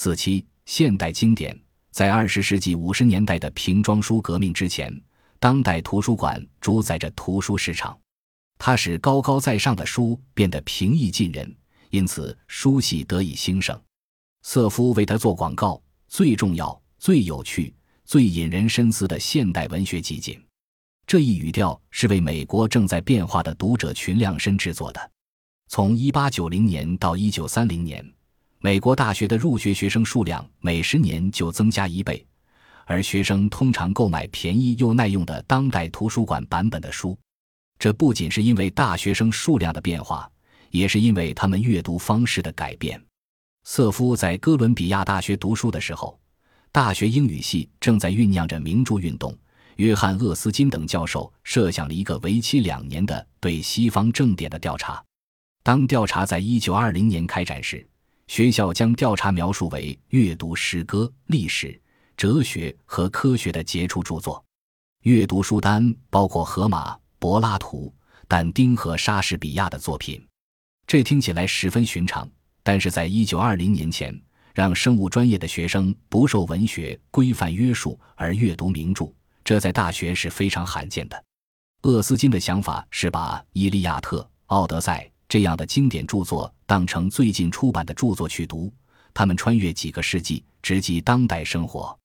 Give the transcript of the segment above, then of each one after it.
四七现代经典，在二十世纪五十年代的瓶装书革命之前，当代图书馆主宰着图书市场，它使高高在上的书变得平易近人，因此书系得以兴盛。瑟夫为他做广告，最重要、最有趣、最引人深思的现代文学集锦。这一语调是为美国正在变化的读者群量身制作的。从一八九零年到一九三零年，美国大学的入学学生数量每十年就增加一倍，而学生通常购买便宜又耐用的当代图书馆版本的书。这不仅是因为大学生数量的变化，也是因为他们阅读方式的改变。瑟夫在哥伦比亚大学读书的时候，大学英语系正在酝酿着名著运动。约翰·厄斯金等教授设想了一个为期两年的对西方正典的调查。当调查在1920年开展时，学校将调查描述为阅读诗歌、历史、哲学和科学的杰出著作。阅读书单包括荷马、柏拉图、但丁和莎士比亚的作品。这听起来十分寻常，但是在1920年前，让生物专业的学生不受文学规范约束而阅读名著。这在大学是非常罕见的。厄斯金的想法是把《伊利亚特》《奥德赛》这样的经典著作当成最近出版的著作去读，他们穿越几个世纪，直击当代生活。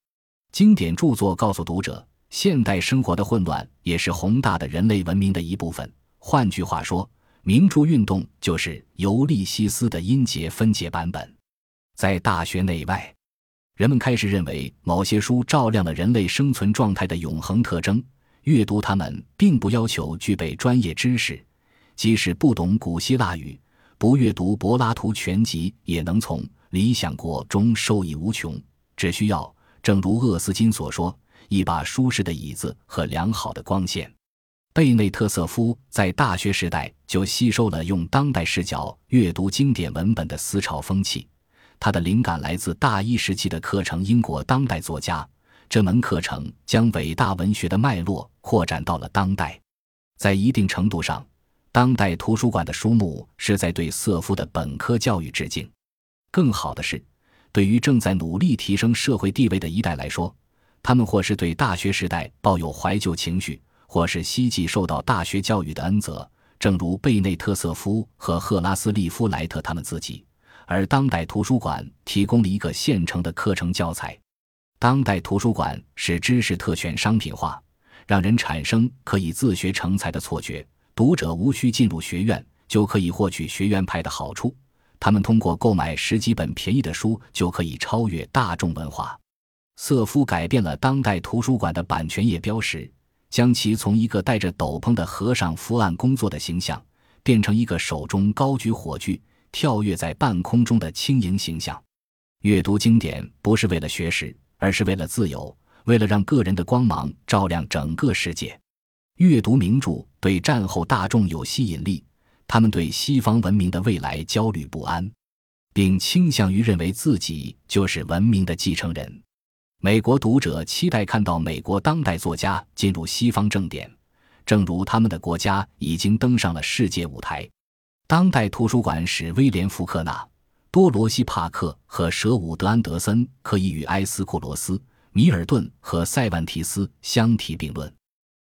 经典著作告诉读者，现代生活的混乱也是宏大的人类文明的一部分。换句话说，名著运动就是尤利西斯的音节分解版本。在大学内外。人们开始认为，某些书照亮了人类生存状态的永恒特征。阅读它们，并不要求具备专业知识，即使不懂古希腊语，不阅读柏拉图全集，也能从《理想国》中受益无穷。只需要，正如厄斯金所说，一把舒适的椅子和良好的光线。贝内特瑟夫在大学时代就吸收了用当代视角阅读经典文本的思潮风气。他的灵感来自大一时期的课程《英国当代作家》这门课程，将伟大文学的脉络扩展到了当代。在一定程度上，当代图书馆的书目是在对瑟夫的本科教育致敬。更好的是，对于正在努力提升社会地位的一代来说，他们或是对大学时代抱有怀旧情绪，或是希冀受到大学教育的恩泽，正如贝内特瑟夫和赫拉斯利夫莱特他们自己。而当代图书馆提供了一个现成的课程教材。当代图书馆使知识特权商品化，让人产生可以自学成才的错觉。读者无需进入学院就可以获取学院派的好处，他们通过购买十几本便宜的书就可以超越大众文化。瑟夫改变了当代图书馆的版权页标识，将其从一个戴着斗篷的和尚伏案工作的形象，变成一个手中高举火炬。跳跃在半空中的轻盈形象，阅读经典不是为了学识，而是为了自由，为了让个人的光芒照亮整个世界。阅读名著对战后大众有吸引力，他们对西方文明的未来焦虑不安，并倾向于认为自己就是文明的继承人。美国读者期待看到美国当代作家进入西方正典，正如他们的国家已经登上了世界舞台。当代图书馆使威廉·福克纳、多罗西·帕克和舍伍德·安德森可以与埃斯库罗斯、米尔顿和塞万提斯相提并论。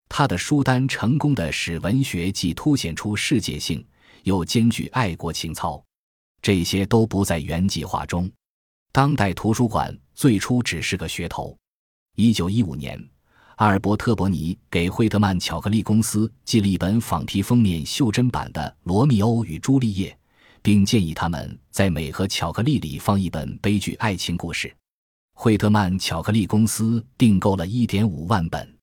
他的书单成功的使文学既凸显出世界性，又兼具爱国情操。这些都不在原计划中。当代图书馆最初只是个噱头。一九一五年。阿尔伯特·伯尼给惠特曼巧克力公司寄了一本仿皮封面袖珍版的《罗密欧与朱丽叶》，并建议他们在每盒巧克力里放一本悲剧爱情故事。惠特曼巧克力公司订购了一点五万本。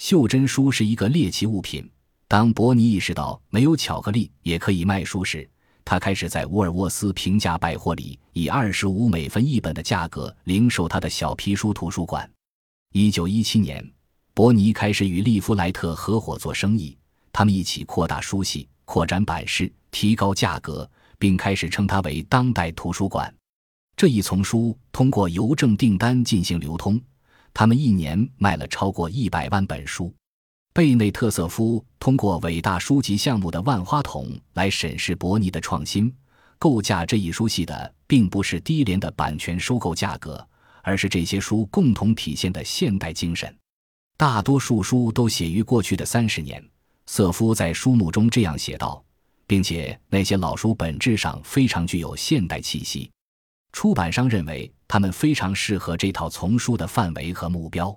袖珍书是一个猎奇物品。当伯尼意识到没有巧克力也可以卖书时，他开始在沃尔沃斯平价百货里以二十五美分一本的价格零售他的小皮书图书馆。一九一七年。伯尼开始与利夫莱特合伙做生意，他们一起扩大书系、扩展版式、提高价格，并开始称它为当代图书馆。这一丛书通过邮政订单进行流通，他们一年卖了超过一百万本书。贝内特瑟夫通过伟大书籍项目的万花筒来审视伯尼的创新，构架这一书系的，并不是低廉的版权收购价格，而是这些书共同体现的现代精神。大多数书都写于过去的三十年，瑟夫在书目中这样写道，并且那些老书本质上非常具有现代气息。出版商认为他们非常适合这套丛书的范围和目标。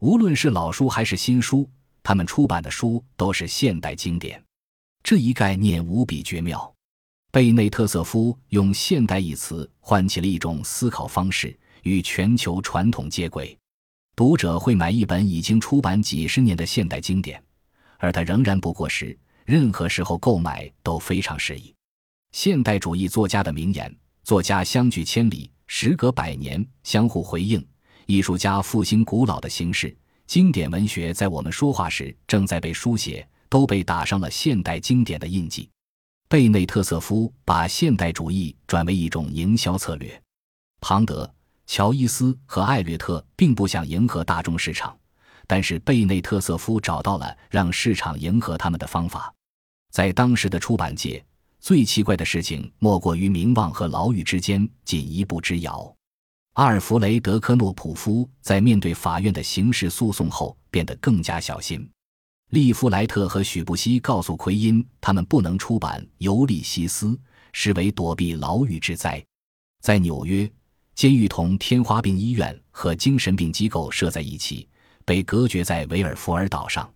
无论是老书还是新书，他们出版的书都是现代经典。这一概念无比绝妙。贝内特瑟夫用“现代”一词唤起了一种思考方式，与全球传统接轨。读者会买一本已经出版几十年的现代经典，而它仍然不过时，任何时候购买都非常适宜。现代主义作家的名言：“作家相距千里，时隔百年，相互回应；艺术家复兴古老的形式，经典文学在我们说话时正在被书写，都被打上了现代经典的印记。”贝内特瑟夫把现代主义转为一种营销策略。庞德。乔伊斯和艾略特并不想迎合大众市场，但是贝内特瑟夫找到了让市场迎合他们的方法。在当时的出版界，最奇怪的事情莫过于名望和牢狱之间仅一步之遥。阿尔弗雷德·科诺普夫在面对法院的刑事诉讼后变得更加小心。利弗莱特和许布希告诉奎因，他们不能出版《尤利西斯》，视为躲避牢狱之灾。在纽约。监狱同天花病医院和精神病机构设在一起，被隔绝在维尔福尔岛上。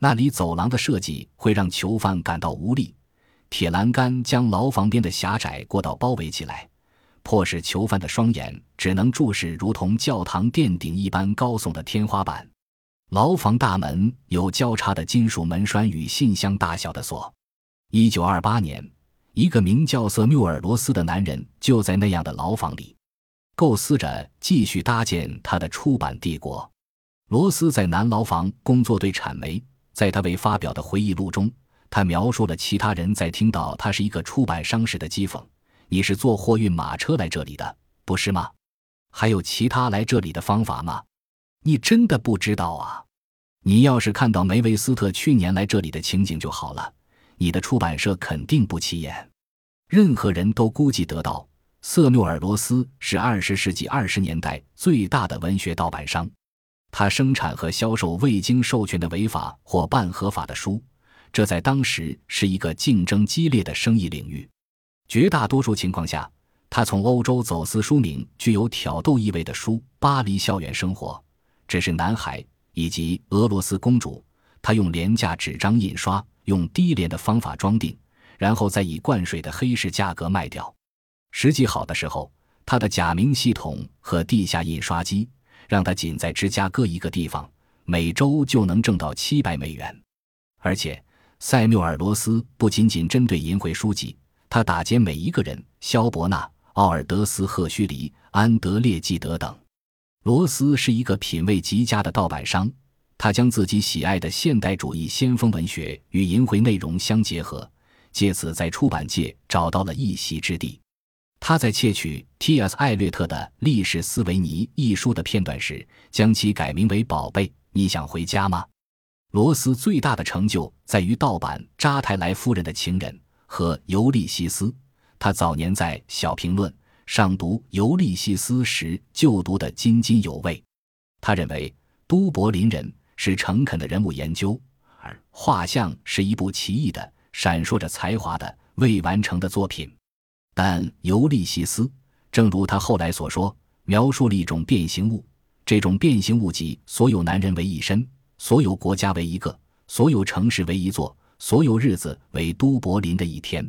那里走廊的设计会让囚犯感到无力，铁栏杆将牢房边的狭窄过道包围起来，迫使囚犯的双眼只能注视如同教堂殿顶一般高耸的天花板。牢房大门有交叉的金属门栓与信箱大小的锁。一九二八年，一个名叫瑟缪尔·罗斯的男人就在那样的牢房里。构思着继续搭建他的出版帝国。罗斯在南牢房工作队产煤，在他未发表的回忆录中，他描述了其他人在听到他是一个出版商时的讥讽：“你是坐货运马车来这里的，不是吗？还有其他来这里的方法吗？你真的不知道啊？你要是看到梅维斯特去年来这里的情景就好了。你的出版社肯定不起眼。任何人都估计得到。”瑟缪尔·罗斯是二十世纪二十年代最大的文学盗版商，他生产和销售未经授权的违法或半合法的书，这在当时是一个竞争激烈的生意领域。绝大多数情况下，他从欧洲走私书名具有挑逗意味的书，《巴黎校园生活》《只是男孩》以及《俄罗斯公主》，他用廉价纸张印刷，用低廉的方法装订，然后再以灌水的黑市价格卖掉。时机好的时候，他的假名系统和地下印刷机让他仅在芝加哥一个地方每周就能挣到七百美元。而且，塞缪尔·罗斯不仅仅针对淫秽书籍，他打劫每一个人：肖伯纳、奥尔德斯、赫胥黎、安德烈·纪德等。罗斯是一个品味极佳的盗版商，他将自己喜爱的现代主义先锋文学与淫秽内容相结合，借此在出版界找到了一席之地。他在窃取 T.S. 艾略特的《历史斯维尼》一书的片段时，将其改名为“宝贝，你想回家吗？”罗斯最大的成就在于盗版《扎泰莱夫人的情人》和《尤利西斯》。他早年在《小评论》上读《尤利西斯》时就读得津津有味。他认为都柏林人是诚恳的人物研究，而画像是一部奇异的、闪烁着才华的未完成的作品。但《尤利西斯》正如他后来所说，描述了一种变形物。这种变形物集所有男人为一身，所有国家为一个，所有城市为一座，所有日子为都柏林的一天。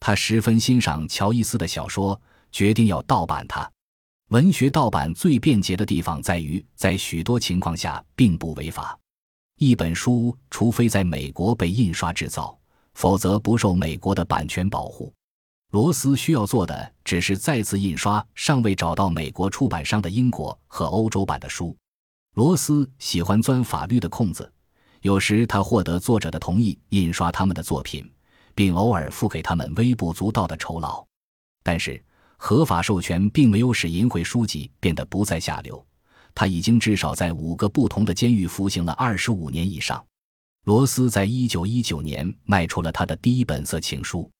他十分欣赏乔伊斯的小说，决定要盗版它。文学盗版最便捷的地方在于，在许多情况下并不违法。一本书除非在美国被印刷制造，否则不受美国的版权保护。罗斯需要做的只是再次印刷尚未找到美国出版商的英国和欧洲版的书。罗斯喜欢钻法律的空子，有时他获得作者的同意印刷他们的作品，并偶尔付给他们微不足道的酬劳。但是，合法授权并没有使淫秽书籍变得不再下流。他已经至少在五个不同的监狱服刑了二十五年以上。罗斯在一九一九年卖出了他的第一本色情书。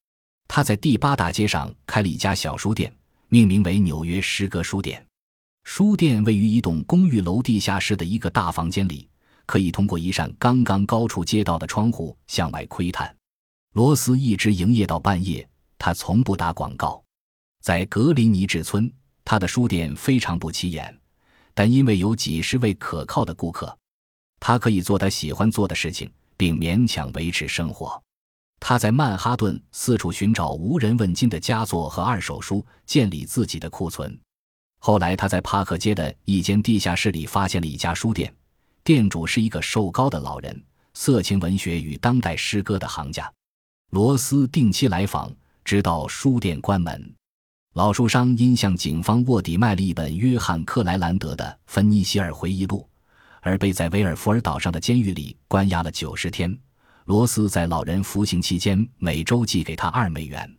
他在第八大街上开了一家小书店，命名为纽约诗歌书店。书店位于一栋公寓楼地下室的一个大房间里，可以通过一扇刚刚高出街道的窗户向外窥探。罗斯一直营业到半夜，他从不打广告。在格林尼治村，他的书店非常不起眼，但因为有几十位可靠的顾客，他可以做他喜欢做的事情，并勉强维持生活。他在曼哈顿四处寻找无人问津的佳作和二手书，建立自己的库存。后来，他在帕克街的一间地下室里发现了一家书店，店主是一个瘦高的老人，色情文学与当代诗歌的行家。罗斯定期来访，直到书店关门。老书商因向警方卧底卖了一本约翰·克莱兰德的《芬尼希尔回忆录》，而被在维尔福尔岛上的监狱里关押了九十天。罗斯在老人服刑期间，每周寄给他二美元。